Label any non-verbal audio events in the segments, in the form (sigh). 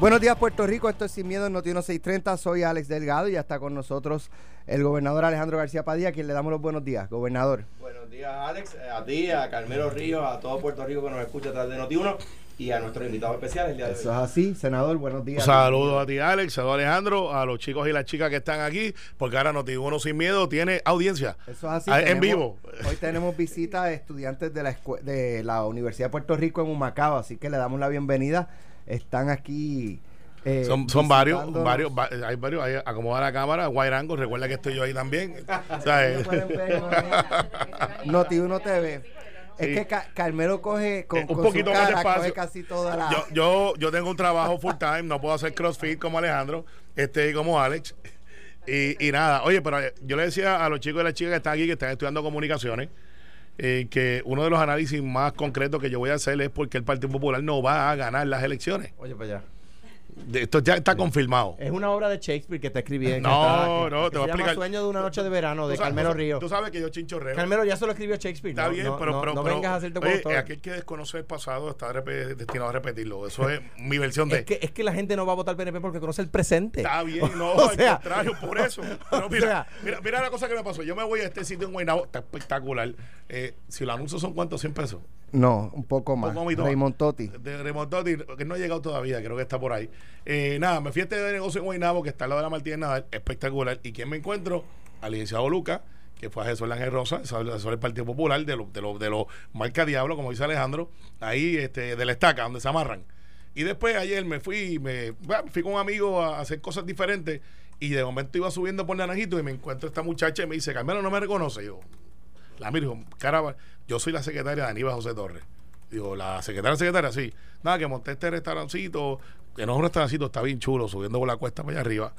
Buenos días, Puerto Rico. Esto es Sin Miedo en Noti 1630. Soy Alex Delgado y ya está con nosotros el gobernador Alejandro García Padilla, a quien le damos los buenos días. Gobernador. Buenos días, Alex. A ti, a Carmelo Ríos, a todo Puerto Rico que nos escucha a través de Noti1 y a nuestro invitado especial el día de Eso es así. Senador, buenos días. Saludos a ti, Alex, saludos a Alejandro, a los chicos y las chicas que están aquí, porque ahora Noti1 Sin Miedo tiene audiencia. Eso es así. Ah, En vivo. Hoy tenemos visita de estudiantes de la, de la Universidad de Puerto Rico en Humacao, así que le damos la bienvenida. Están aquí. eh, Son, son varios, varios, va- hay varios, hay, acomoda la cámara, Wide Angle, recuerda que estoy yo ahí también. Ven. Noti 1 TV. Es Sí. que Ca- Carmelo coge con, Eh, un con poquito su más cara, despacio. coge casi toda la. yo, yo, yo tengo un trabajo full time, no puedo hacer CrossFit como Alejandro, este como Alex. Y, y nada, oye, pero eh, yo le decía a los chicos y las chicas que están aquí, que están estudiando comunicaciones, eh, que uno de los análisis más concretos que yo voy a hacer es porque el Partido Popular no va a ganar las elecciones. Oye, para allá. Esto ya está confirmado. Es una obra de Shakespeare que está escribiendo. No, que está- no, que te voy a explicar. Sueño de una noche de verano de sabes- Carmelo Ríos. Tú sabes que yo chinchorreo. Carmelo ya se lo escribió Shakespeare. Está no, bien, no, pero, no, pero, no pero- vengas a hacerte oye, aquel que desconoce el pasado está destinado a repetirlo. Eso es mi versión de. Es que, es que la gente no va a votar PNP porque conoce el presente. Está bien, (laughs) no, O al sea- contrario, por eso. (laughs) Pero o mira, sea- mira, mira la cosa que me pasó. Yo me voy a este sitio en Guaynabo, está espectacular. Eh, si los anuncios son cuántos, 100 pesos. No, un poco más. Poco mito. Raymond Totti. De Raymond Totti, que no ha llegado todavía, creo que está por ahí. Eh, nada, me fui a este de negocio en Guaynabo, que está al lado de la Martínez Nadal, espectacular. ¿Y quién me encuentro? Al licenciado Luca, que fue asesor de Ángel Rosa, asesor del Partido Popular, de los de los de los marca Diablo, como dice Alejandro, ahí este, de la estaca, donde se amarran. Y después ayer me fui, me bueno, fui con un amigo a hacer cosas diferentes y de momento iba subiendo por Naranjito y me encuentro esta muchacha y me dice, Carmelo, no me reconoce. Y yo, la miro, caramba, yo soy la secretaria de Aníbal José Torres. Digo, la secretaria, secretaria, sí. Nada, que monté este restaurancito, que no es un restaurancito, está bien chulo, subiendo por la cuesta para allá arriba.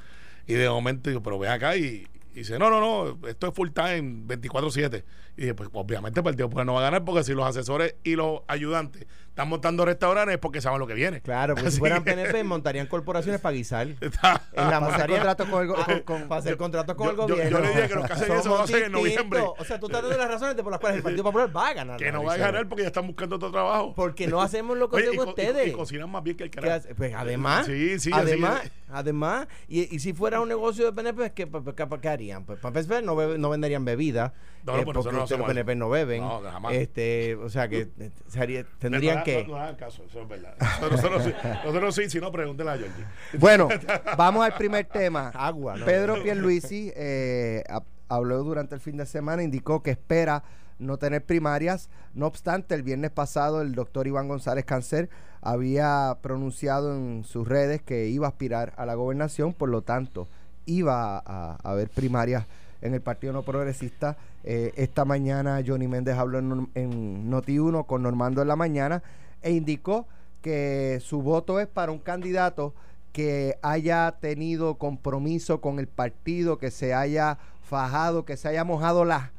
Y de momento digo, pero ven acá y, dice, no, no, no, esto es full time, 24-7. Y dije, pues obviamente el Partido Popular no va a ganar porque si los asesores y los ayudantes están montando restaurantes es porque saben lo que viene. Claro, porque (laughs) Así si furan que- PNP montarían corporaciones para guisar. (laughs) Está- En la (laughs) hacer montarían contratos con el Ah, con- con- para hacer contratos con yo- el yo- yo gobierno. le dije que los que hacen eso lo hacen en noviembre. O sea, tú estás dando las razones por las cuales el Partido Popular va a ganar. que no va a ganar porque ya están buscando otro trabajo. Porque no hacemos lo que Oye, hacen y co- y- ustedes. Y, cocinan más bien que el ¿Qué carajo. Pues además, Sí, sí, además, además, y, y si fuera un negocio de PNP, ¿qué, qué, qué- qué harían? Pues para empezar, no, bebe- no venderían bebidas, No, eh, pues porque no los PNP no beben. No, jamás. Este, o sea que eh, sería- tendrían que... No, no hagan caso, eso es verdad. Nosotros, nosotros sí, (laughs) nosotros sí, si no, pregúntele a Georgie. Bueno, (laughs) vamos al primer tema. Agua, ¿no? Pedro Pierluisi eh, ha- habló durante el fin de semana, indicó que espera no tener primarias. No obstante, el viernes pasado el doctor Iván González Cáncer había pronunciado en sus redes que iba a aspirar a la gobernación, por lo tanto, iba a, a haber primarias en el Partido No Progresista. Eh, esta mañana Johnny Méndez habló en, en Noti1 con Normando en la mañana e indicó que su voto es para un candidato que haya tenido compromiso con el partido, que se haya fajado, que se haya mojado la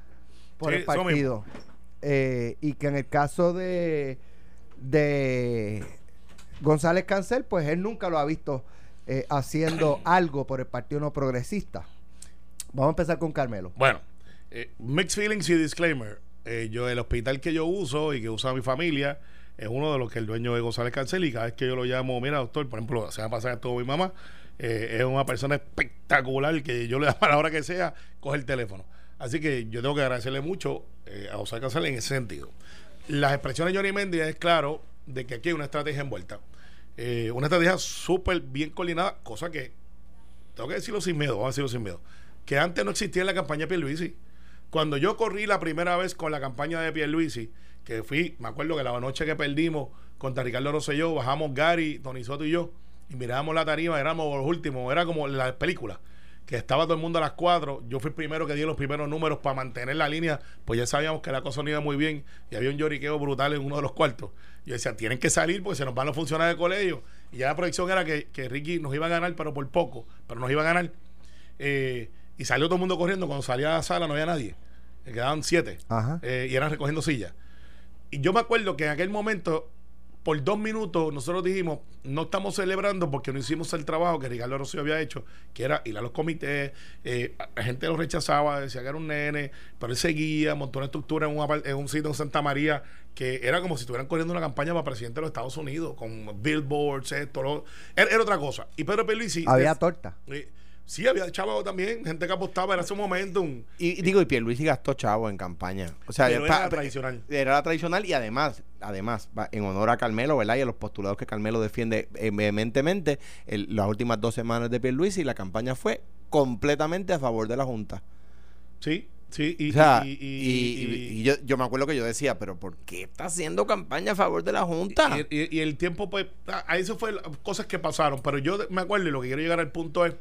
por Sí, el partido. Eh, y que en el caso de, de González Cancel, pues él nunca lo ha visto eh, haciendo (clears throat) algo por el Partido No Progresista. Vamos a empezar con Carmelo. Bueno, eh, mixed feelings y disclaimer. Eh, yo, el hospital que yo uso y que usa mi familia es uno de los que el dueño de González Cancel y cada vez que yo lo llamo, mira, doctor, por ejemplo, se va a pasar todo mi mamá, eh, es una persona espectacular que yo le (laughs) llamo a la hora que sea, coge el teléfono. Así que yo tengo que agradecerle mucho a González Cancel en ese sentido. Las expresiones de Johnny Mendy es claro de que aquí hay una estrategia envuelta. Una estrategia súper bien coordinada, cosa que tengo que decirlo sin miedo, vamos a decirlo sin miedo, que antes no existía en la campaña de Pierluisi. Cuando yo corrí la primera vez con la campaña de Pierluisi, que fui, me acuerdo que la noche que perdimos contra Ricardo Rosselló, bajamos Gary, Tony Soto y yo, y mirábamos la tarima, éramos los últimos, era como la película, que estaba todo el mundo a las 4, yo fui el primero que di los primeros números para mantener la línea, pues ya sabíamos que la cosa no iba muy bien, y había un lloriqueo brutal en uno de los cuartos. Yo decía, tienen que salir porque se nos van a funcionar el colegio. Y ya la proyección era que, que Ricky nos iba a ganar, pero por poco, pero nos iba a ganar. Eh, y salió todo el mundo corriendo. Cuando salía a la sala no había nadie. Quedaban siete. Ajá. Eh, y eran recogiendo sillas. Y yo me acuerdo que en aquel momento por dos minutos nosotros dijimos, no estamos celebrando porque no hicimos el trabajo que Ricardo Rocío había hecho, que era ir a los comités, eh, la gente lo rechazaba, decía que era un nene, pero él seguía, montó una estructura en un, apar- en un sitio en Santa María que era como si estuvieran corriendo una campaña para presidente de los Estados Unidos, con billboards, esto, lo- era, era otra cosa. Y Pedro Pierluisi... Había torta. Sí, había chavos también, gente que apostaba, era ese momento un... Y, y digo, y Pierluisi gastó chavo en campaña. O sea, Pero era la tradicional. Era la tradicional y además, además, en honor a Carmelo, ¿verdad? Y a los postulados que Carmelo defiende eh, vehementemente, el- las últimas dos semanas de Pierluisi, la campaña fue completamente a favor de la Junta. Sí, sí, y... o sea, y- yo, yo me acuerdo que yo decía, pero ¿por qué está haciendo campaña a favor de la Junta? Y, el tiempo, pues, a- ahí eso fue la- cosas que pasaron. Pero yo me acuerdo y lo que quiero llegar al punto es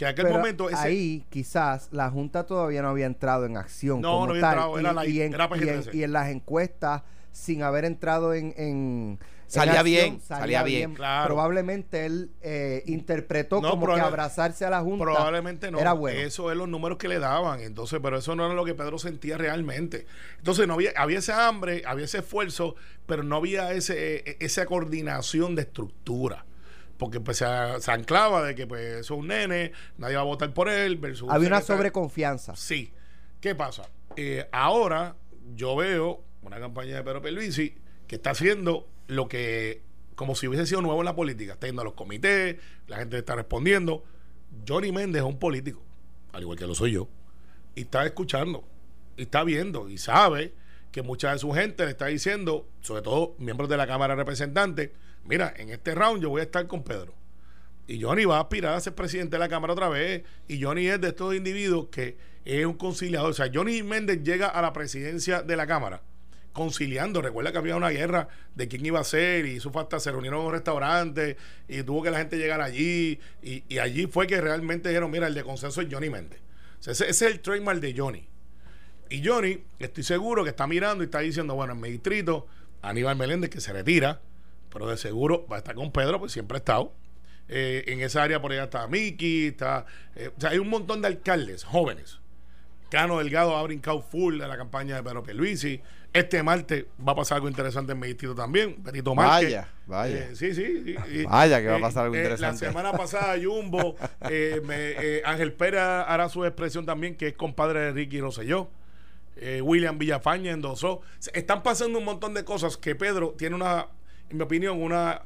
que en aquel Pero momento ese, ahí quizás la Junta todavía no había entrado en acción. No, como no había tal. entrado, era y, la- y en, era y en- PG-13. y en las encuestas, sin haber entrado en. en- en Salía acción, bien, salía bien. Claro. Probablemente él eh, interpretó No, como que abrazarse a la Junta probablemente no. era bueno. Eso es los números que le daban. Entonces, pero eso no era lo que Pedro sentía realmente. Entonces, no había, había ese hambre, había ese esfuerzo, pero no había ese, e- esa coordinación de estructura. Porque pues, se, se anclaba de que pues eso es un nene, nadie va a votar por él. versus Había una sobreconfianza. Sí. ¿Qué pasa? Eh, ahora yo veo una campaña de Pedro Pierluisi que está haciendo lo que, como si hubiese sido nuevo en la política. Está yendo a los comités, la gente está respondiendo. Johnny Méndez es un político, al igual que lo soy yo, y está escuchando, y está viendo, y sabe que mucha de su gente le está diciendo, sobre todo miembros de la Cámara de Representantes, mira, en este round yo voy a estar con Pedro. Y Johnny va a aspirar a ser presidente de la Cámara otra vez. Y Johnny es de estos individuos que es un conciliador. O sea, Johnny Méndez llega a la presidencia de la Cámara conciliando. Recuerda que había una guerra de quién iba a ser y fue hasta se reunieron en un restaurante y tuvo que la gente llegar allí. Y, y allí fue que realmente dijeron, mira, el de consenso es Johnny Méndez. O sea, ese, ese es el trademark de Johnny. Y Johnny, estoy seguro que está mirando y está diciendo, bueno, en mi distrito, Aníbal Meléndez, que se retira, pero de seguro va a estar con Pedro, pues siempre ha estado. Eh, en esa área por allá está Miki, está... eh, o sea, hay un montón de alcaldes jóvenes. Cano Delgado ha brincado full de la campaña de Pedro Pierluisi. Este martes va a pasar algo interesante en mi distrito también. Petito Márquez. Vaya, vaya. Eh, sí, sí. Vaya que va a pasar algo interesante. La semana pasada Jumbo, (laughs) me- Ángel Pérez hará su expresión también, que es compadre de Ricky Rosselló. William Villafaña endosó. Están pasando un montón de cosas que Pedro tiene una, en mi opinión, una,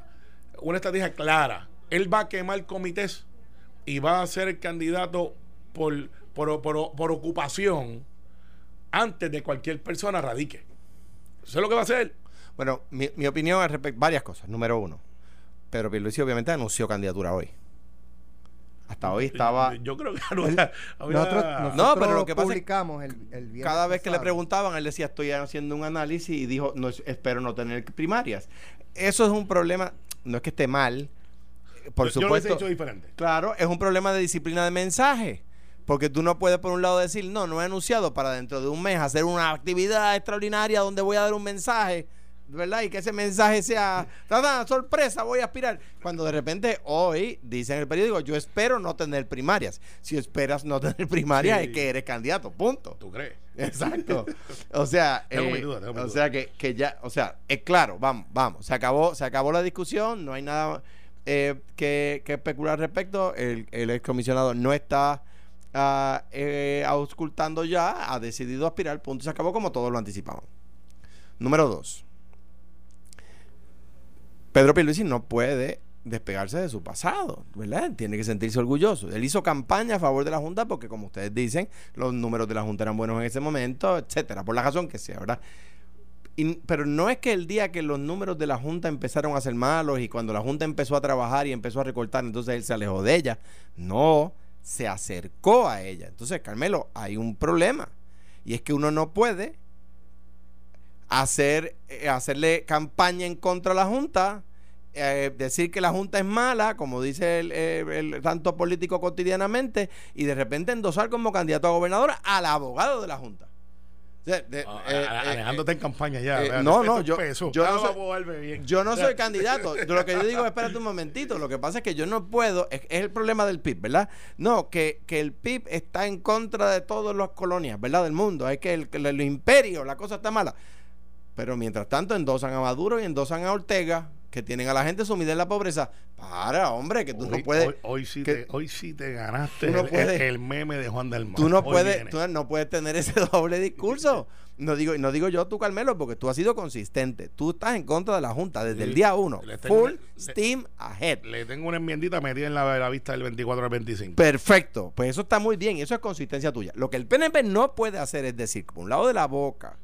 una estrategia clara. Él va a quemar comités y va a ser el candidato por, por, por- por ocupación antes de cualquier persona radique. Eso es lo que va a hacer. Bueno, mi, mi opinión al respecto, varias cosas. Número uno, Pedro Pierluisi obviamente anunció candidatura hoy. Hasta hoy estaba... Yo, yo creo que había- había- Nosotros, No, pero lo que pasa es- publicamos el, el viernes Cada vez que le preguntaban, él decía, estoy haciendo un análisis y dijo, no, es- espero no tener primarias. Eso es un problema, no es que esté mal, eh, por yo, yo lo supuesto. dicho diferente. Claro, es un problema de disciplina de mensaje. Porque tú no puedes por un lado decir, no, no he anunciado para dentro de un mes hacer una actividad extraordinaria donde voy a dar un mensaje, ¿verdad? Y que ese mensaje sea, ¡tada! sorpresa, voy a aspirar. Cuando de repente hoy dice en el periódico, yo espero no tener primarias. Si esperas no tener primarias Sí. es que eres candidato, punto. ¿Tú crees? Exacto. O sea, (laughs) eh, mi duda, tengo mi o sea que, que ya, o sea, es claro, vamos, vamos, se acabó, se acabó la discusión, no hay nada eh, que, que especular al respecto. El, el excomisionado no está ah, eh, auscultando ya, ha decidido aspirar, punto, se acabó como todos lo anticipamos. Número dos. Pedro Pierluisi no puede despegarse de su pasado, ¿verdad? Tiene que sentirse orgulloso. Él hizo campaña a favor de la Junta porque, como ustedes dicen, los números de la Junta eran buenos en ese momento, etcétera, por la razón que sea, ¿verdad? Pero no es que el día que los números de la Junta empezaron a ser malos y cuando la Junta empezó a trabajar y empezó a recortar, entonces él se alejó de ella. No, se acercó a ella. Entonces, Carmelo, hay un problema. Y es que uno no puede hacer, eh, hacerle campaña en contra de la Junta, eh, decir que la Junta es mala, como dice el, eh, el tanto político cotidianamente, y de repente endosar como candidato a gobernador al abogado de la Junta. De- Ah, eh, eh, Alejandro está en campaña ya. eh, no, no, es yo- peso. yo no soy- bien. yo no soy candidato. (laughs) Lo que yo digo, espérate un momentito. Lo que pasa es que yo no puedo. Es, es el problema del PIB, ¿verdad? No, que, que el PIB está en contra de todas las colonias, ¿verdad? Del mundo. Es que el, que el imperio, la cosa está mala. Pero mientras tanto, endosan a Maduro y endosan a Ortega, que tienen a la gente sumida en la pobreza. Para, hombre, que tú no puedes. Hoy, hoy sí que- te, hoy sí te ganaste no el, puedes- el meme de Juan del Mar. Tú no Hoy puedes, viene. tú no puedes tener ese (laughs) doble discurso. No digo, no digo yo tú, Carmelo, porque tú has sido consistente. Tú estás en contra de la Junta desde el día uno. Full una- le- steam ahead. Le tengo una enmiendita metida en la, la vista del 24 al 25. Perfecto. Pues eso está muy bien y eso es consistencia tuya. Lo que el PNP no puede hacer es decir, por un lado de la boca,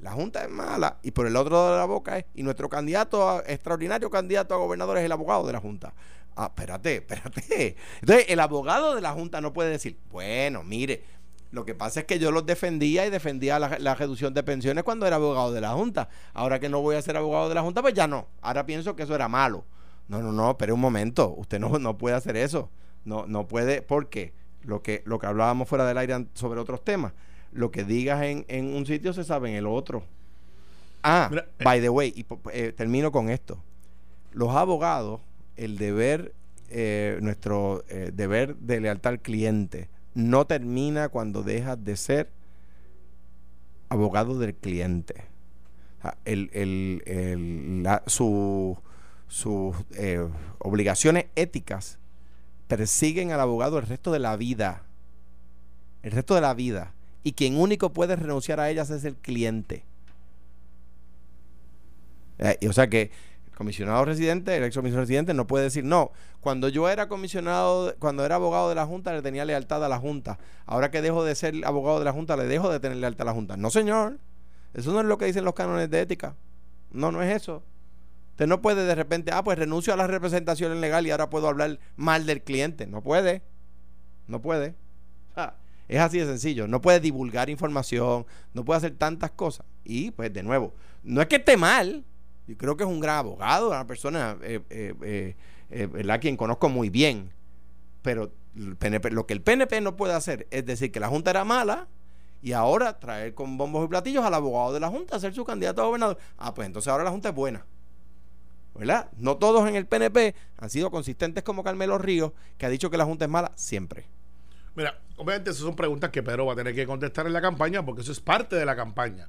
la Junta es mala y por el otro lado de la boca es, y nuestro candidato, a- extraordinario candidato a gobernador es el abogado de la Junta. Ah, espérate, espérate. Entonces, el abogado de la Junta no puede decir, bueno, mire, lo que pasa es que yo los defendía y defendía la, reducción de pensiones cuando era abogado de la Junta. Ahora que no voy a ser abogado de la Junta, pues ya no. Ahora pienso que eso era malo. No, no, no, pero un momento. Usted no, no puede hacer eso. No, no puede, porque lo que, lo que hablábamos fuera del aire sobre otros temas, lo que digas en, en un sitio se sabe en el otro. Ah, Mira, eh. by the way, y eh, termino con esto. Los abogados, el deber, eh, nuestro eh, deber de lealtad al cliente, no termina cuando dejas de ser abogado del cliente. El- el- el- la- su- sus obligaciones éticas persiguen al abogado el resto de la vida. El resto de la vida. Y quien único puede renunciar a ellas es el cliente. Eh, o sea que el comisionado residente, el ex comisionado residente no puede decir, no, cuando yo era comisionado, cuando era abogado de la Junta, le tenía lealtad a la Junta. Ahora que dejo de ser abogado de la Junta, le dejo de tener lealtad a la Junta. No, señor. Eso no es lo que dicen los cánones de ética. No, no es eso. Usted no puede de repente, ah, pues renuncio a la representación legal y ahora puedo hablar mal del cliente. No puede. No puede. Es así de sencillo. No puede divulgar información, no puede hacer tantas cosas. Y pues de nuevo, no es que esté mal. Yo creo que es un gran abogado, una persona, eh, eh, eh, ¿verdad? Quien conozco muy bien. Pero lo que el PNP no puede hacer es decir que la Junta era mala y ahora traer con bombos y platillos al abogado de la Junta a ser su candidato a gobernador. Ah, pues entonces ahora la Junta es buena. ¿Verdad? No todos en el PNP han sido consistentes como Carmelo Ríos, que ha dicho que la Junta es mala siempre. Mira, obviamente esas son preguntas que Pedro va a tener que contestar en la campaña porque eso es parte de la campaña.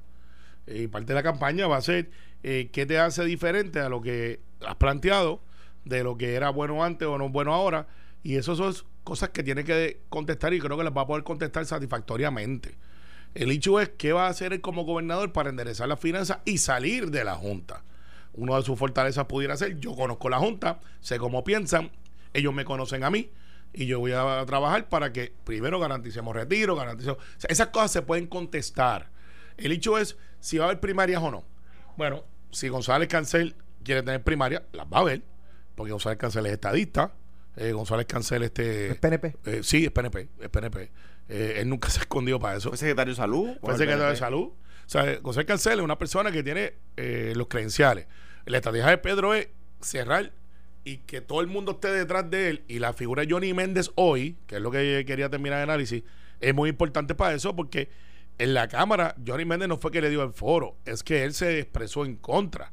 Y parte de la campaña va a ser eh, qué te hace diferente a lo que has planteado, de lo que era bueno antes o no bueno ahora. Y eso son cosas que tiene que contestar y creo que las va a poder contestar satisfactoriamente. El hecho es qué va a hacer él como gobernador para enderezar las finanzas y salir de la Junta. Uno de sus fortalezas pudiera ser, yo conozco la Junta, sé cómo piensan, ellos me conocen a mí y yo voy a trabajar para que primero garanticemos retiro, garanticemos... o sea, esas cosas se pueden contestar. El hecho es si va a haber primarias o no. Bueno, si González Cancel quiere tener primaria, las va a haber, porque González Cancel es estadista, eh, González Cancel este... ¿Es PNP? eh, sí, es PNP, es PNP. Eh, él nunca (laughs) se escondió para eso. Fue secretario de salud. Fue secretario de salud. O sea, José Cancel es una persona que tiene eh, los credenciales. La estrategia de Pedro es cerrar y que todo el mundo esté detrás de él. Y la figura de Johnny Méndez hoy, que es lo que quería terminar el análisis, es muy importante para eso porque en la Cámara Johnny Méndez no fue que le dio el foro, es que él se expresó en contra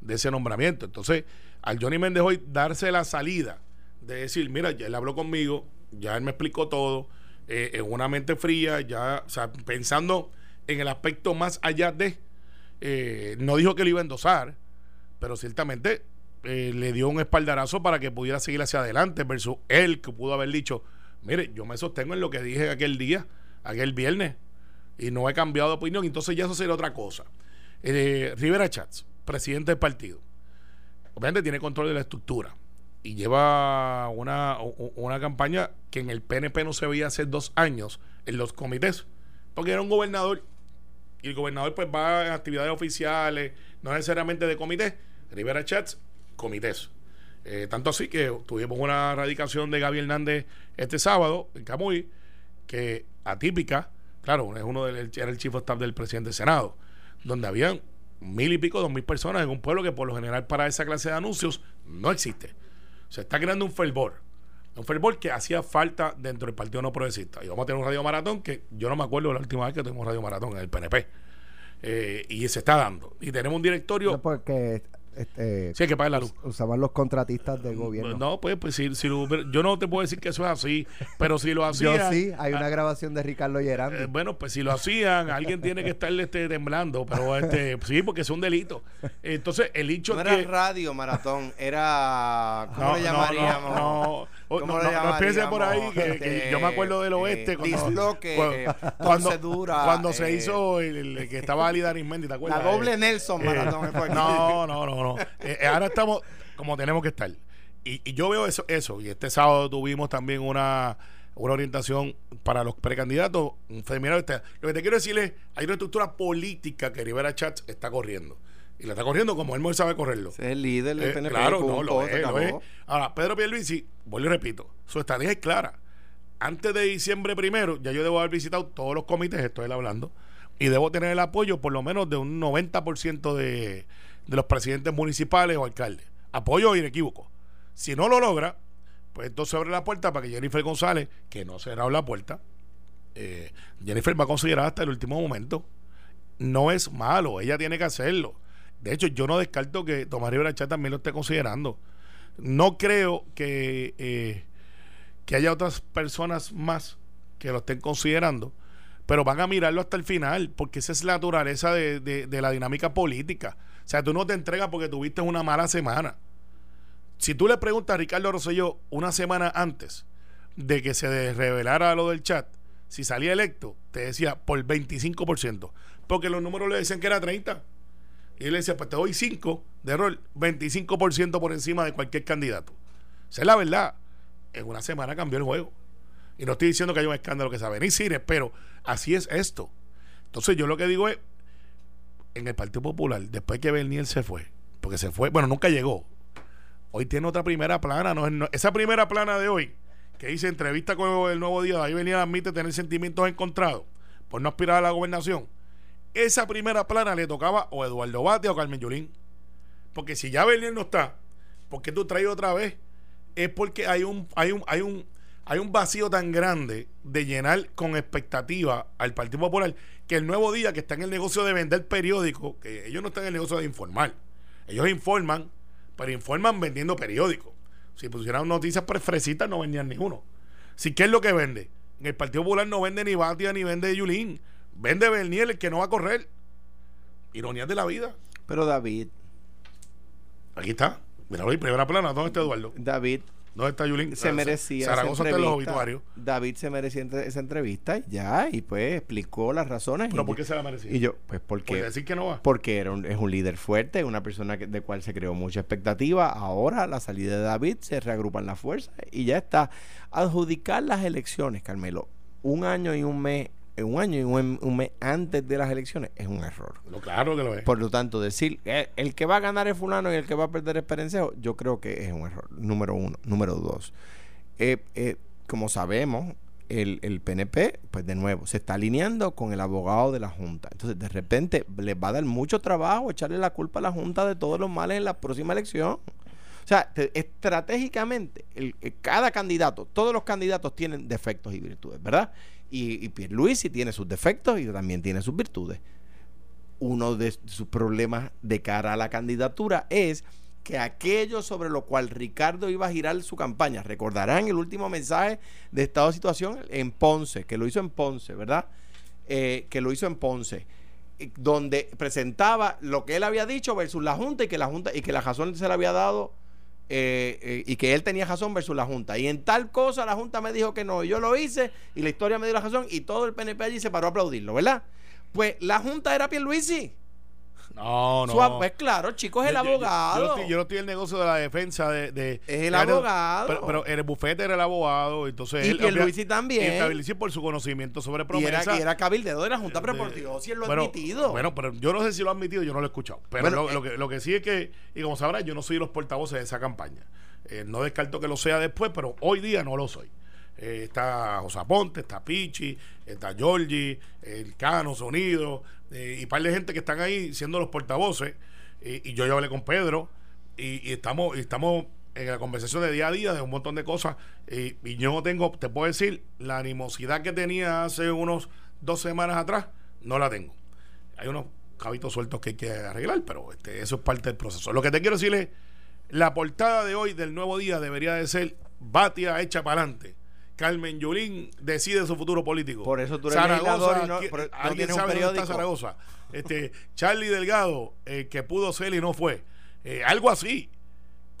de ese nombramiento. Entonces, al Johnny Méndez hoy darse la salida de decir, mira, ya él habló conmigo, ya él me explicó todo, eh, en una mente fría, ya, o sea, pensando en el aspecto más allá de, eh, no dijo que lo iba a endosar, pero ciertamente eh, le dio un espaldarazo para que pudiera seguir hacia adelante, versus él que pudo haber dicho, mire, yo me sostengo en lo que dije aquel día, aquel viernes, y no he cambiado de opinión, entonces ya eso sería otra cosa. Eh, Rivera Chats, presidente del partido, obviamente tiene control de la estructura y lleva una, una campaña que en el PNP no se veía hace dos años en los comités, porque era un gobernador y el gobernador pues va a actividades oficiales, no necesariamente de comité, Rivera Chats, comités. Eh, tanto así que tuvimos una radicación de Gaby Hernández este sábado en Camuy, que atípica, claro, es uno del, era el chief of staff del presidente del Senado, donde habían mil y pico, dos mil personas en un pueblo que por lo general para esa clase de anuncios no existe. Se está creando un fervor. Un fervor que hacía falta dentro del Partido No Progresista. Y vamos a tener un radio maratón que yo no me acuerdo la última vez que tuvimos radio maratón en el PNP. Eh, y se está dando. Y tenemos un directorio. No, porque este, Sí, hay que pagar la luz. usaban los contratistas del gobierno. No, pues, pues si, si lo- yo no te puedo decir que eso es así, pero si lo (laughs) hacían. Yo sí, hay una ah, grabación de Ricardo Gerandi. eh, bueno, pues si lo hacían, alguien tiene que estar este, temblando, pero este, sí, porque es un delito. Entonces, el hecho No es era que. radio, maratón, era. ¿Cómo No, le no, llamaríamos? no, no. O- ¿Cómo no, no, no piense por ahí llamaríamos? que, que Este, yo me acuerdo del oeste eh, cuando, disloque, cuando, eh, cuando, se eh, hizo el, el que estaba Ali Darismendi, ¿te acuerdas? La doble Nelson maratón no, no, no, no. Ahora estamos como tenemos que estar. Y, y yo veo eso, eso. Y este sábado tuvimos también una, una orientación para los precandidatos. Este, lo que te quiero decir es, hay una estructura política que Rivera Chats está corriendo. Y la está corriendo como él sabe correrlo. Es el líder del Eh, PNP. claro, no, lo es, lo es. Ahora, Pedro Pierluisi, vuelvo y repito, su estrategia es clara. Antes de diciembre primero, ya yo debo haber visitado todos los comités, estoy hablando, y debo tener el apoyo por lo menos de un 90% de, de los presidentes municipales o alcaldes. Apoyo inequívoco. Si no lo logra, pues entonces abre la puerta para que Jennifer González, que no cerrado la puerta, eh, Jennifer va a considerar hasta el último momento. No es malo, ella tiene que hacerlo. De hecho, yo no descarto que Tomás Rivera Chat también lo esté considerando. No creo que, eh, que haya otras personas más que lo estén considerando, pero van a mirarlo hasta el final, porque esa es la naturaleza de, de- la dinámica política. O sea, tú no te entregas porque tuviste una mala semana. Si tú le preguntas a Ricardo Rosselló una semana antes de que se revelara lo del chat, si salía electo, te decía por 25%, porque los números le decían que era 30. Y él decía, pues te doy 5 de rol, 25% por encima de cualquier candidato. Esa es la verdad. En una semana cambió el juego. Y no estoy diciendo que haya un escándalo que sabe ni cine, pero así es esto. Entonces yo lo que digo es, en el Partido Popular, después que Bernier se fue, porque se fue, bueno, nunca llegó. Hoy tiene otra primera plana. No- esa primera plana de hoy, que dice entrevista con el nuevo día, ahí venía admite tener sentimientos encontrados por no aspirar a la gobernación. Esa primera plana le tocaba o Eduardo Bate o Carmen Yulín. Porque si ya Bernier no está, ¿por qué tú traes otra vez? Es porque hay un, hay un, hay un, hay un vacío tan grande de llenar con expectativa al Partido Popular que el nuevo día que está en el negocio de vender periódicos, que ellos no están en el negocio de informar. Ellos informan, pero informan vendiendo periódicos. Si pusieran noticias prefresitas, no vendían ninguno. Si ¿qué es lo que vende? En el Partido Popular no vende ni Batia ni vende Yulín. Vende Bernier, el que no va a correr. Ironías de la vida. Pero David, Aquí está. Mira, hoy primera plana. ¿Dónde está Eduardo? David ¿Dónde está Yulín? se merecía Zaragoza está en los obituarios. David se merecía entre- esa entrevista y ya, y pues explicó las razones. ¿Pero por qué se la merecía? y yo, pues Por porque, decir que no va. porque era un- es un líder fuerte, una persona que, de cual se creó mucha expectativa. Ahora, la salida de David, se reagrupan las fuerzas y ya está. Adjudicar las elecciones, Carmelo, un año y un mes, un año y un, un mes antes de las elecciones es un error. Lo claro que lo es. Por lo tanto, decir eh, el que va a ganar es fulano y el que va a perder es Perencejo, yo creo que es un error. Número uno. Número dos. Eh, eh, como sabemos, el, el PNP, pues de nuevo, se está alineando con el abogado de la Junta. Entonces, de repente, les va a dar mucho trabajo echarle la culpa a la Junta de todos los males en la próxima elección. O sea, te- estratégicamente, el- el- cada candidato, todos los candidatos tienen defectos y virtudes, ¿verdad? Y, y Pierluisi tiene sus defectos y también tiene sus virtudes uno de sus problemas de cara a la candidatura es que aquello sobre lo cual Ricardo iba a girar su campaña, recordarán el último mensaje de estado de situación en Ponce, que lo hizo en Ponce, ¿verdad? Eh, que lo hizo en Ponce, eh, donde presentaba lo que él había dicho versus la Junta y que la Junta y que la razón se le había dado eh, eh, y que él tenía razón versus la Junta. Y en tal cosa la Junta me dijo que no, yo lo hice y la historia me dio la razón y todo el PNP allí se paró a aplaudirlo, ¿verdad? Pues la Junta era Pierluisi. No, no. Su- pues claro, chicos, es el Yo- yo- yo- abogado. Yo, no estoy, yo no estoy en el negocio de la defensa de. de- Es el abogado. Pero, pero el bufete era el abogado. Entonces Y él. Pierluisi también. Y Pierluisi por su conocimiento sobre y promesa. era, y era cabildero de la Junta, por Dios, si él lo ha bueno, admitido. Bueno, pero yo no sé si lo ha admitido, yo no lo he escuchado. Pero Bueno, lo, eh, lo que, lo que sí es que, y como sabrás, yo no soy los portavoces de esa campaña. Eh, no descarto que lo sea después, pero hoy día no lo soy. Eh, está José Ponte, está Pichi, está Giorgi, el Cano, Sonido, eh, y un par de gente que están ahí siendo los portavoces. Y, yo ya hablé con Pedro, y, estamos, y estamos en la conversación de día a día de un montón de cosas. Y, y yo no tengo, te puedo decir, la animosidad que tenía hace unos dos semanas atrás, no la tengo. Hay unos cabitos sueltos que hay que arreglar, pero este, eso es parte del proceso. Lo que te quiero decir es, la portada de hoy del nuevo día debería de ser Batia hecha para adelante. Carmen Yulín decide su futuro político. Por eso tú eres legislador y no- ¿qui- por- no ¿Alguien tienes un sabe dónde está? Zaragoza? Este, Charlie Delgado, eh, que pudo ser y no fue. Eh, algo así.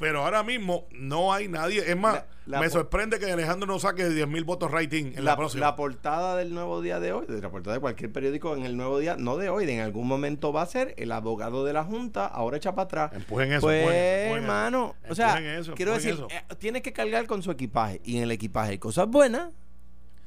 Pero ahora mismo no hay nadie. Es más, La- la me sorprende que Alejandro no saque 10 mil votos rating en la, la, próxima. la portada del nuevo día de hoy, de la portada de cualquier periódico en el nuevo día, no de hoy, de en algún momento va a ser el abogado de la Junta, ahora echa para atrás. Empujen eso, Pues, empujen empujen hermano, eso. o sea, Empujen eso, quiero empujen decir, eso. eh, tienes que cargar con su equipaje y en el equipaje hay cosas buenas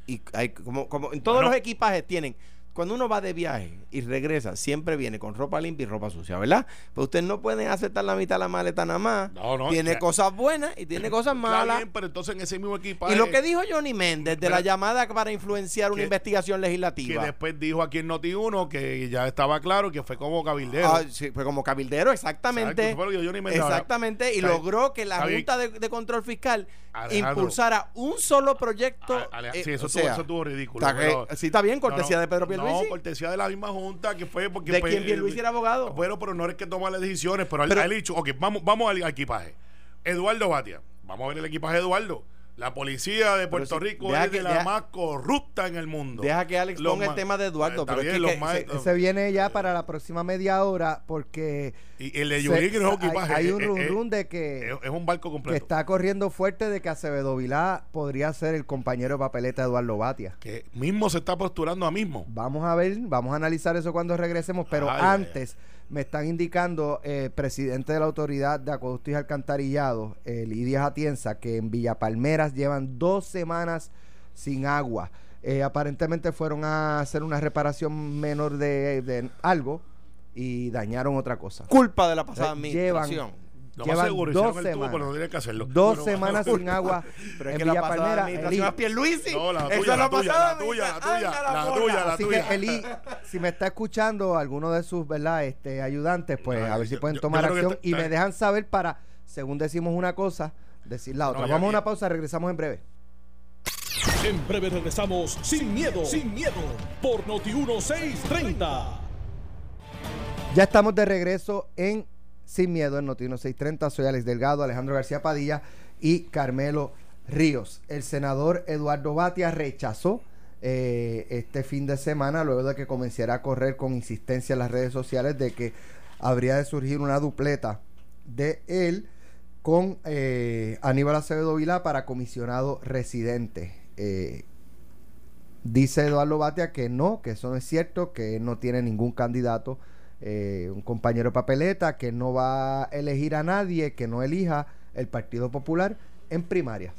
y hay como, como en todos Bueno. los equipajes tienen. Cuando uno va de viaje y regresa, siempre viene con ropa limpia y ropa sucia, ¿verdad? Pues ustedes no pueden aceptar la mitad de la maleta nada más. No, no, tiene ya- cosas buenas y tiene cosas malas. bien, pero entonces en ese mismo equipaje. Y lo que dijo Johnny Méndez de Pero- la llamada para influenciar una que- investigación que legislativa. después dijo aquí en Noti1 que ya estaba claro que fue como cabildero. Ah, sí, fue como cabildero, exactamente. Exacto, que Johnny Méndez Exactamente. Y logró que la. Junta de, de Control Fiscal Alejandro. impulsara un solo proyecto. Eh, sí, eso, o estuvo, sea, eso estuvo ridículo. está- pero- sí, está bien, cortesía no, no, de Pedro Pierluisi. No, cortesía de la misma junta que fue porque. ¿De pues, quién Pierluisi era abogado? Bueno, pero no es que toma las decisiones, pero, Pero- él ha dicho, ok, vamos, vamos al equipaje. Eduardo Batia, vamos a ver el equipaje de Eduardo. La policía de Puerto si- Rico es de la deja- más corrupta en el mundo. Deja que Alex Los ponga el tema de Eduardo, es que- que se- viene ya para la próxima media hora porque y el de Yulín que no es hay, hay un run de que, es, es un barco que completo. está corriendo fuerte de que Acevedo Vilá podría ser el compañero de papeleta de Eduardo Batia. que mismo se está posturando a mismo. Vamos a ver, vamos a analizar eso cuando regresemos, pero Ay, ay, antes me están indicando el presidente de la Autoridad de Acueductos y Alcantarillado, eh, Lidia Atienza, que en Villa Palmeras llevan dos semanas sin agua. Eh, aparentemente fueron a hacer una reparación menor de, de algo y dañaron otra cosa. Culpa de la pasada Eh, llevan- administración. Lo más Llevan seguro, dos tubo, semanas. pero no que hacerlo. Dos Bueno, semanas sin agua (laughs) Pero es en que la Villa pasada Palmera. administración Eli. es Pierluisi. No, la tuya, la la tuya, pasada la tuya, la tuya, la bola. tuya, la Así tuya. que Eli, si me está escuchando alguno de sus verdad este ayudantes, pues Ay, a ver si pueden yo- tomar yo acción está- y me dejan saber para, según decimos una cosa, decir la otra. No, Vamos a una pausa, regresamos en breve. En breve regresamos sin miedo, sin miedo, por Noti 1630. Ya estamos de regreso en Sin Miedo en Notino 630. Soy Alex Delgado, Alejandro García Padilla y Carmelo Ríos. El senador Eduardo Batia rechazó eh, este fin de semana, luego de que comenzara a correr con insistencia en las redes sociales, de que habría de surgir una dupleta de él con eh, Aníbal Acevedo Vilá para comisionado residente. Eh, Dice Eduardo Batia que no, que eso no es cierto, que él no tiene ningún candidato, eh, un compañero de papeleta, que no va a elegir a nadie, que no elija el Partido Popular en primaria.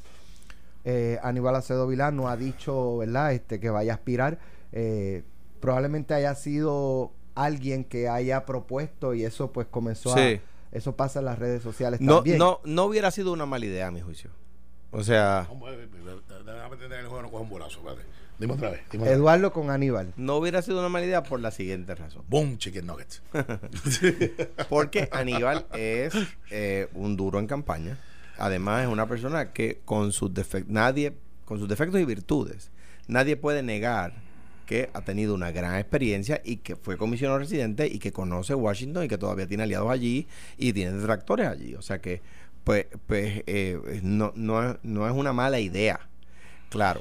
Eh, Aníbal Acedo Vilá no ha dicho, ¿verdad?, este, que vaya a aspirar. Eh, probablemente haya sido alguien que haya propuesto y eso pues comenzó Sí. a... Eso pasa en las redes sociales No, también. no, no hubiera sido una mala idea, a mi juicio. O sea, Déjame entender el juego, no coja un bolazo. espérate. Dime otra vez. Dime otra vez. Eduardo con Aníbal. no hubiera sido una mala idea por la siguiente razón. Boom, chicken nuggets. (laughs) Porque Aníbal es eh, un duro en campaña. Además, es una persona que con sus defectos, nadie, con sus defectos y virtudes, nadie puede negar que ha tenido una gran experiencia y que fue comisionado residente y que conoce Washington y que todavía tiene aliados allí y tiene detractores allí. O sea que, pues, pues eh, no, no, es, no es una mala idea. Claro.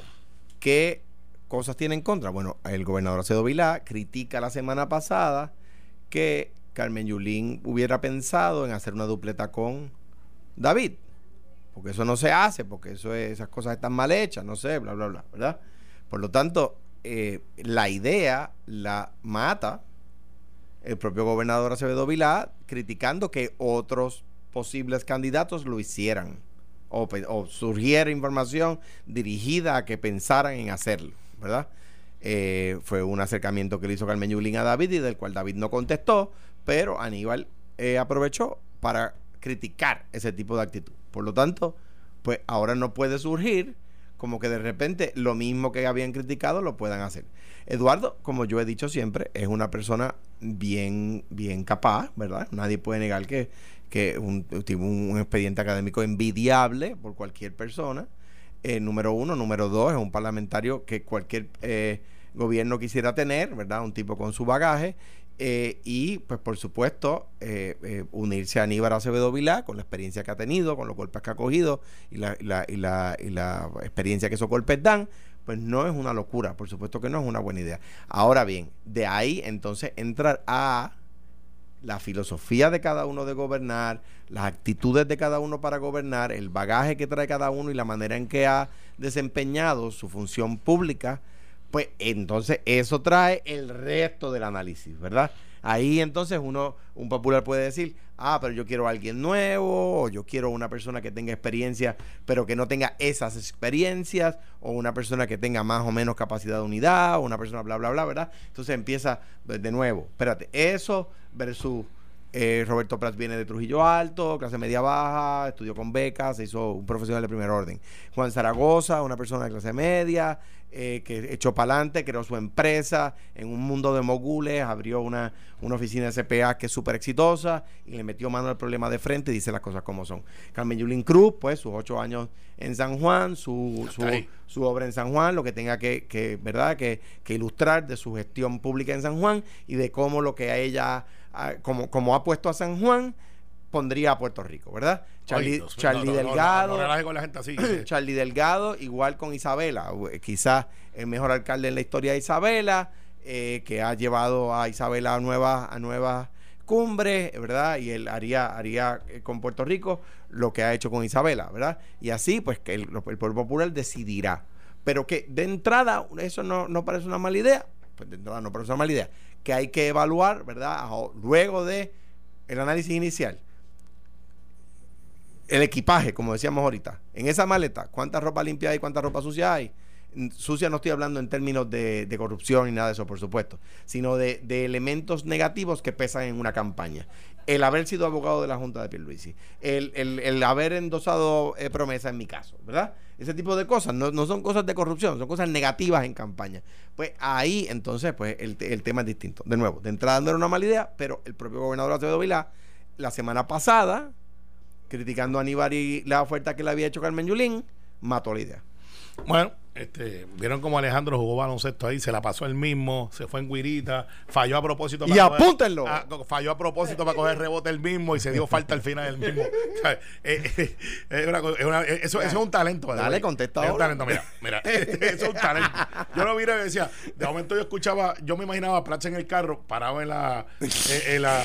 ¿Qué cosas tiene en contra? Bueno, el gobernador Acedo Vilá critica la semana pasada que Carmen Yulín hubiera pensado en hacer una dupleta con David. Porque eso no se hace, porque eso es- esas cosas están mal hechas, no sé, bla, bla, bla, ¿verdad? Por lo tanto, eh, la idea la mata el propio gobernador Acevedo Vilá, criticando que otros posibles candidatos lo hicieran. O surgiera información dirigida a que pensaran en hacerlo, ¿verdad? Eh, fue un acercamiento que le hizo Carmen Yulín a David y del cual David no contestó, pero Aníbal eh, aprovechó para criticar ese tipo de actitud. Por lo tanto, pues ahora no puede surgir como que de repente lo mismo que habían criticado lo puedan hacer. Eduardo, como yo he dicho siempre, es una persona bien, bien capaz, ¿verdad? Nadie puede negar que, un, un expediente académico envidiable por cualquier persona. Eh, número uno. Número dos, es un parlamentario que cualquier eh, gobierno quisiera tener, ¿verdad? Un tipo con su bagaje. eh, y, pues, por supuesto, eh, unirse a Aníbal Acevedo Vilá con la experiencia que ha tenido, con los golpes que ha cogido y la, la, y la, y la experiencia que esos golpes dan, pues no es una locura, por supuesto que no es una buena idea. Ahora bien, de ahí entonces entrar a la filosofía de cada uno de gobernar, las actitudes de cada uno para gobernar, el bagaje que trae cada uno y la manera en que ha desempeñado su función pública, pues entonces eso trae el resto del análisis, ¿verdad? Ahí entonces uno, un popular puede decir, ah, pero yo quiero a alguien nuevo, o yo quiero una persona que tenga experiencia, pero que no tenga esas experiencias, o una persona que tenga más o menos capacidad de unidad, o una persona bla, bla, bla, ¿verdad? Entonces empieza de nuevo, espérate, eso versus eh, Roberto Prats viene de Trujillo Alto, clase media baja, estudió con becas, se hizo un profesional de primer orden. Juan Zaragoza, una persona de clase media, eh, que echó para adelante, creó su empresa en un mundo de mogules, abrió una, una oficina de CPA que es súper exitosa y le metió mano al problema de frente y dice las cosas como son. Carmen Yulín Cruz, pues sus ocho años en San Juan, su, su, su obra en San Juan, lo que tenga que, que ¿verdad? Que, que ilustrar de su gestión pública en San Juan y de cómo lo que a ella, como, como ha puesto a San Juan, pondría a Puerto Rico, ¿verdad? Charlie, Ay, Dios mío, Charlie no, no, no, Delgado. no relaje con la gente así. que- Charlie Delgado, igual con Isabela, eh, quizás el mejor alcalde en la historia de Isabela, eh, que ha llevado a Isabela a nuevas, a nuevas cumbres, ¿verdad? Y él haría, haría eh, con Puerto Rico lo que ha hecho con Isabela, ¿verdad? Y así, pues, que el, el pueblo popular decidirá. Pero que de entrada, eso no, no parece una mala idea, pues de entrada no parece una mala idad, que hay que evaluar, ¿verdad? Luego de el análisis inicial, el equipaje, como decíamos ahorita, en esa maleta, ¿cuánta ropa limpia hay, cuánta ropa sucia hay? Mm, Sucia no estoy hablando en términos de, corrupción ni nada de eso, por supuesto, sino de elementos negativos que pesan en una campaña. El haber sido abogado de la Junta de Pierluisi, el, el, el haber endosado eh, promesa en mi caso, ¿verdad? Ese tipo de cosas, no, no son cosas de corrupción, son cosas negativas en campaña. Pues ahí entonces, pues el, el tema es distinto. De nuevo, de entrada no era una mala idea, pero el propio gobernador Acevedo Vilá, la semana pasada, criticando a Aníbal y la oferta que le había hecho Carmen Yulín, mató la idea. Bueno, este, vieron como Alejandro jugó baloncesto ahí, se la pasó él mismo, se fue en guirita, falló a propósito. Y para coger- apúntenlo. Ah, falló a propósito para coger rebote él mismo y se dio falta al final él mismo. (laughs) O sea, es una co- es una- eso, eso es un talento. Dale, contesta Es un talento, mira, mira, (laughs) eso es un talento. Yo lo miré y decía, de momento yo escuchaba, yo me imaginaba a Prats en el carro, parado en la, en, en la,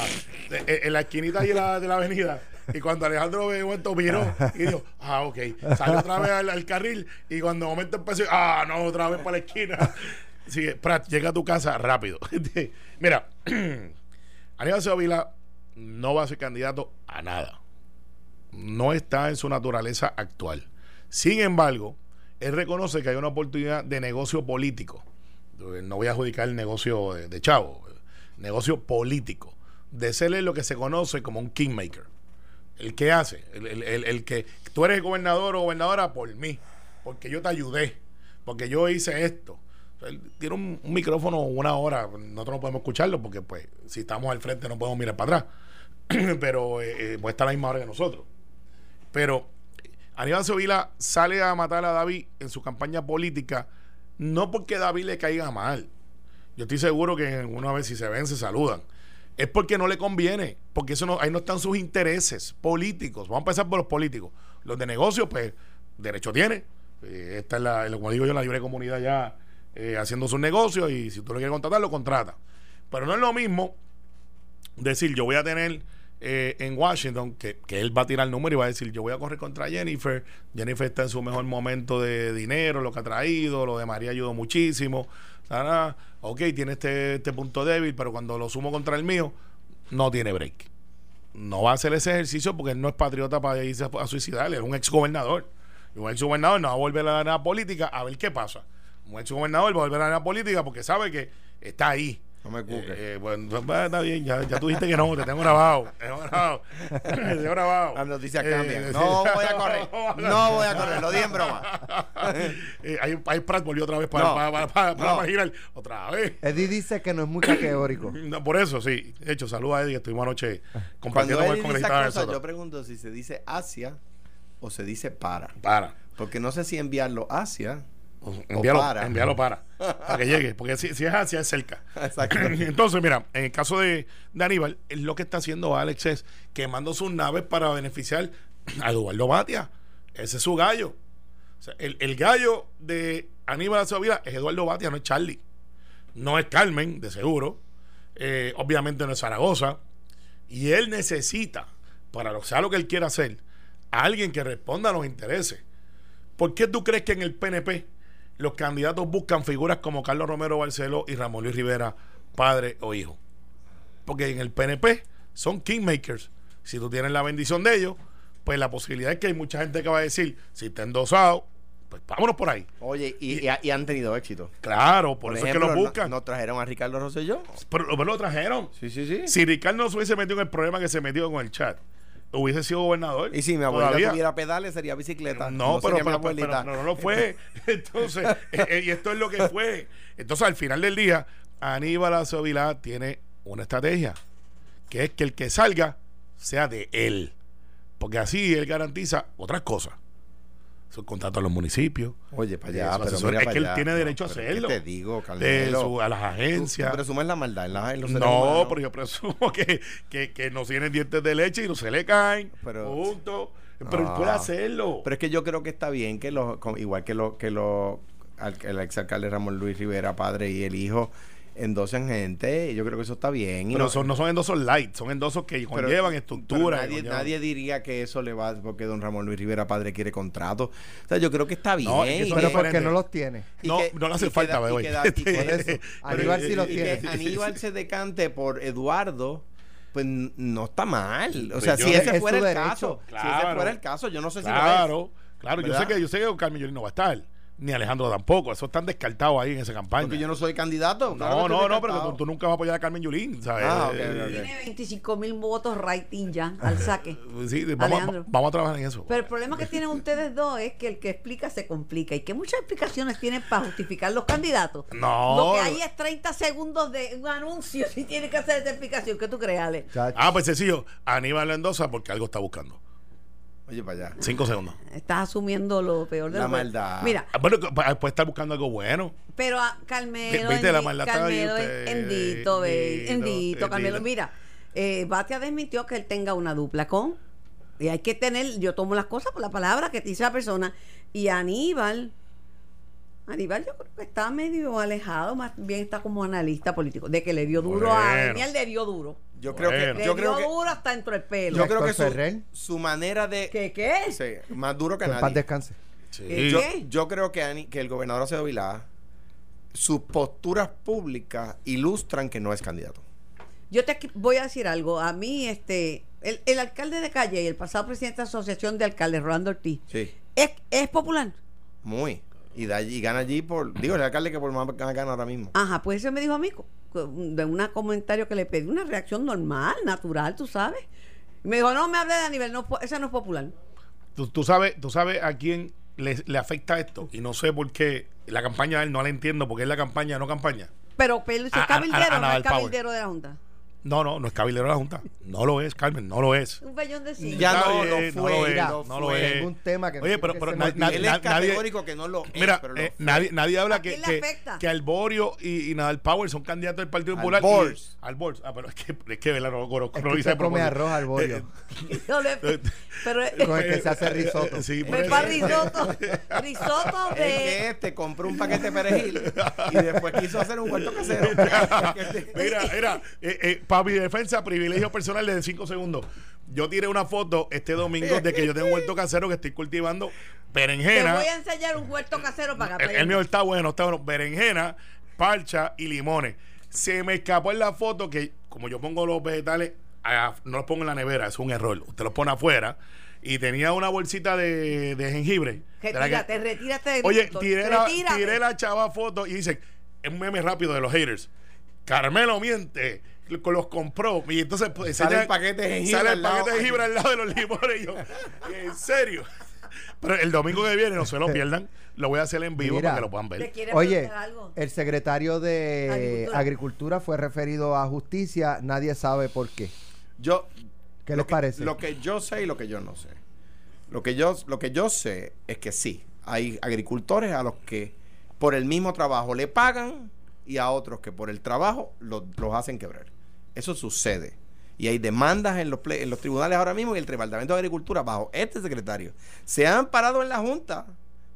en, en la esquinita ahí de la, de la avenida. Y cuando Alejandro de momento miró (laughs) y dijo, ah, ok, salió otra vez al, al carril y cuando de momento empezó, ah, no, otra vez para la esquina. Sí, Prat, llega a tu casa rápido. (laughs) Mira, (clears throat) Aníbal Sevilla no va a ser candidato a nada. No está en su naturaleza actual. Sin embargo, él reconoce que hay una oportunidad de negocio político. No voy a adjudicar el negocio de, de chavo, negocio político. De serle lo que se conoce como un kingmaker. El que hace, el, el- el- el que tú eres gobernador o gobernadora por mí, porque yo te ayudé, porque yo hice esto. Él tiene un, micrófono una hora, nosotros no podemos escucharlo porque pues si estamos al frente no podemos mirar para atrás, (clears throat) pero eh, eh, pues está a la misma hora que nosotros. Pero Aníbal Sevilla sale a matar a David en su campaña política, no porque David le caiga mal. Yo estoy seguro que una vez si se ven se saludan. Es porque no le conviene, porque eso no, ahí no están sus intereses políticos. Vamos a empezar por los políticos. Los de negocios, pues, derecho tiene. Eh, esta es la, como digo yo, la libre comunidad ya eh, haciendo sus negocios y si tú lo quieres contratar, lo contrata. Pero no es lo mismo decir, yo voy a tener eh, en Washington, que, que él va a tirar el número y va a decir, yo voy a correr contra Jennifer. Jennifer está en su mejor momento de dinero, lo que ha traído, lo de María ayudó muchísimo. Ok, tiene este, este punto débil, pero cuando lo sumo contra el mío, no tiene break. No va a hacer ese ejercicio porque él no es patriota para irse a, a suicidar, es un ex gobernador. Y un ex gobernador no va a volver a la arena política a ver qué pasa. Un ex gobernador va a volver a la arena política porque sabe que está ahí. No me cuques. Eh, eh, bueno, (laughs) pues, está bien, ya, ya tú dijiste que no, te tengo grabado. Te tengo grabado. (laughs) te tengo grabado. Las noticias Eh, cambian. sí. No voy a correr. (laughs) No voy a correr. Lo dije en broma. Eh, ahí, ahí Pratt volvió otra vez para, No. para, para, para, para No. marginar. Otra vez. Eddie dice que no es muy categórico. No, por eso, sí. De hecho, saluda a Eddie, estuvimos anoche Cuando compartiendo con él el congresista yo pregunto si se dice hacia o se dice para. Para. Porque no sé si enviarlo hacia envíalo para. envíalo para. Para que llegue. Porque si, si es hacia, es cerca. (laughs) Exacto. (clears throat) Entonces, mira, en el caso de, de Aníbal, lo que está haciendo Alex es quemando sus naves para beneficiar a Eduardo Batia. Ese es su gallo. O sea, el, el gallo de Aníbal Acevedo es Eduardo Batia, no es Charlie. No es Carmen, de seguro. Eh, obviamente no es Zaragoza. Y él necesita, para lo sea lo que él quiera hacer, a alguien que responda a los intereses. ¿Por qué tú crees que en el PNP los candidatos buscan figuras como Carlos Romero Barceló y Ramón Luis Rivera, padre o hijo? Porque en el PNP son kingmakers. Si tú tienes la bendición de ellos, pues la posibilidad es que hay mucha gente que va a decir, si está endosado, pues vámonos por ahí. Oye, y, y- y han tenido éxito. Claro, por, eso es que lo no- buscan. Nos trajeron a Ricardo Rosselló. pero, pero lo trajeron. Sí, sí, sí. Si Ricardo no se hubiese metido en el problema que se metió con el chat, hubiese sido gobernador. Y si mi abuelita todavía. tuviera pedales, sería bicicleta. No, pero, mi pero- pero- abuelita. pero no, no lo fue. (laughs) Entonces, eh, eh, y esto es lo que fue. Entonces, al final del día, Aníbal Acevedo Vilá tiene una estrategia, que es que el que salga sea de él. Porque así él garantiza otras cosas. Su contrato a los municipios. Oye, para de allá, pero mira es para que él tiene No, derecho a pero ¿qué hacerlo. te digo, de su- a las Tú- agencias. tú presumes la maldad en, la- en los seres No, pero yo presumo (laughs) que, que, que no tienen dientes de leche y no se le caen. Pero- punto. Pero él Ah. puede hacerlo. Pero es que yo creo que está bien que los, igual que lo, que lo, al- el exalcalde Ramón Luis Rivera, padre y el hijo, endosen gente. Yo creo que eso está bien. Y Pero no, son, no son endosos light, son endosos que pero- conllevan pero estructura. nadie, conllevan- nadie diría que eso le va porque don Ramón Luis Rivera, padre, quiere contrato. O sea, yo creo que está bien. No, es que y son Pero que- porque no los tiene. y No, que- no le hace falta, da- bebé. y que da- y que- (laughs) Por eso, Aníbal sí lo y tiene. que Aníbal se decante por Eduardo, pues no está mal. O sea, yo- si ese Es fuera el derecho. caso, si ese Claro. fuera el caso, yo no sé si lo es. Claro, claro. Yo sé que yo sé que Carmen no va a estar, ni Alejandro tampoco. Eso están descartados ahí en esa campaña. Porque yo no soy candidato. claro no, no, no, pero tú, tú nunca vas a apoyar a Carmen Yulín, ¿sabes? Ah. Tiene 25 mil votos rating ya al (laughs) saque. Sí, vamos, vamos a trabajar en eso. Pero el problema que tienen ustedes dos es que el que explica se complica y que muchas explicaciones tienen para justificar los candidatos. No. Lo que hay es 30 segundos de un anuncio si tiene que hacer esa explicación. ¿Qué tú crees, Ale? Ah, pues sencillo. Aníbal lo endosa porque algo está buscando. Oye, para allá. Cinco segundos. Estás asumiendo lo peor de La lo peor. maldad. Mira, Ah, Bueno, puede estar buscando algo bueno. pero a Carmelo, Ve- viste, la maldad Carmelo. Endito, ve, Endito, Endito, Carmelo, Endito. mira, eh, Batia desmintió que él tenga una dupla con, y hay que tener, yo tomo las cosas por la palabra que te dice la persona, y Aníbal, Aníbal yo creo que está medio alejado, más bien está como analista político, de que le dio duro a. Daniel, le dio duro, Yo creo Bueno. que. le Yo dio creo que. duro hasta dentro del pelo. Yo creo que su, su manera de. ¿Qué qué? Sí, más duro que Que en paz nadie. descanse. Sí. ¿Qué? Yo, yo creo que, Ani- que el gobernador Acevedo Vilá, sus posturas públicas ilustran que no es candidato. Yo te voy a decir algo. A mí, este, el, el alcalde de Calle y el pasado presidente de la Asociación de Alcaldes, Rolando Ortiz, Sí, es, es popular. muy. Y, da, y gana allí por. Digo, el alcalde que por más gana ahora mismo. Ajá, pues eso me dijo a mí, de un comentario que le pedí, una reacción normal, natural, tú sabes. Y me dijo, no me hable de Aníbal, no, po- ese no es popular. Tú, tú sabes, tú sabes a quién le, le afecta esto. Y no sé por qué la campaña de él no la entiendo, porque es la campaña, no campaña. Pero, pero si A- es a- cabildero, a- a no es Power. cabildero de la Junta. No, no, no es cabildero de la Junta. No lo es, Carmen, no lo es. Un bellón de sí. Ya no lo no fue, lo es, lo no lo es. Un tema que no Oye, pero, pero. Él es nadie- categórico que no lo es. Mira, pero lo eh, nadie, nadie habla ¿A que, que, Alborio y, y Nadal Power son candidatos del Partido Popular. y- Bors. Al Bors. Ah, pero es que, es que no, (laughs) no, no, no lo hice usted a come arroz al bollo. Eh, le- pero Con el que se hace risotto. Sí, risotto, risotto Es (laughs) de que este compró un paquete de perejil y después quiso hacer un huerto casero. (laughs) Mira, mira, eh, eh, para mi defensa, privilegio personal de 5 segundos. Yo tiré una foto este domingo de que yo tengo un huerto casero que estoy cultivando te berenjena. voy a enseñar un huerto casero para que El, el mío está bueno, está bueno. Berenjena, parcha y limones. Se me escapó en la foto que, como yo pongo los vegetales, ah, no los pongo en la nevera, es un error. Usted los pone afuera. Y tenía una bolsita de, de jengibre. de la que- Retírate, retírate de Oye, tiré la, retírate. tiré la chava foto y dice, es un meme rápido de los haters. Carmelo miente, los compró. Y entonces pues, Sale el paquete de jengibre Sale el al lado. paquete de jengibre al lado de los limones. Y yo, en serio. Pero el domingo que viene, no se lo (laughs) pierdan. Lo voy a hacer en vivo Mira. para que lo puedan ¿Te ver. Oye, algo? el secretario de Agricultura. Agricultura. fue referido a justicia, nadie sabe por qué. Yo, ¿Qué les que- parece? Lo que yo sé y lo que yo no sé. Lo que yo, lo que yo sé es que sí, hay agricultores a los que por el mismo trabajo le pagan y a otros que por el trabajo los, los hacen quebrar. Eso sucede. Y hay demandas en los, ple- en los tribunales ahora mismo y el Departamento de Agricultura, bajo este secretario, se han parado en la Junta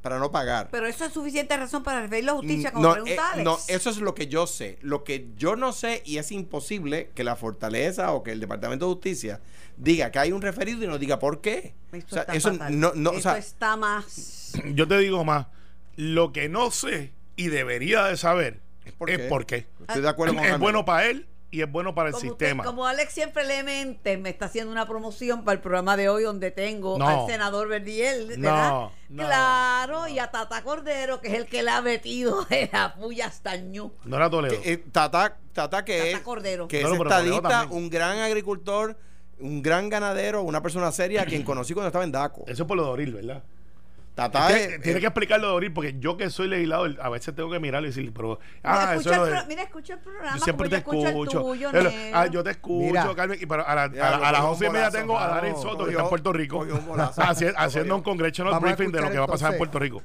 para no pagar. Pero eso es suficiente razón para referirlo a justicia, Mm, como no, pregunta eh, no, eso es lo que yo sé. Lo que yo no sé y es imposible que la Fortaleza o que el Departamento de Justicia diga que hay un referido y no diga por qué. Eso O sea, está eso fatal. no, no, o Eso sea, está más... Yo te digo más, lo que no sé y debería de saber ¿Es es por por qué? estoy de acuerdo con Es bueno para él y es bueno para el Como, usted- sistema. como Alex siempre le mente, me está haciendo una promoción para el programa de hoy donde tengo No. al senador Verdiel, ¿verdad? No, no, claro, y a Tata Cordero, que es el que le ha metido (laughs) en la puya hasta ñu. No era Toledo. Que, eh, Tata, Tata que Tata es, Cordero. que No, es estadista, un gran agricultor, un gran ganadero, una persona seria a quien conocí cuando estaba en DACO. Eso es por lo de Oril, ¿verdad? Tata Tiene- es- tiene es- que explicarlo de Oril porque yo que soy legislador, a veces tengo que mirarlo y decir, pero. Ah, mira, eso es el mira, escucha el programa. Yo siempre te escucho. escucho el tuyo, ah, yo te escucho, Mira. Carmen. y pero a, la- Ya, a la- a las cogió un once y media tengo a Darren vamos, Soto, que está en Puerto Rico, cogió (laughs) haciendo un congressional briefing de lo que va a pasar en Puerto Rico.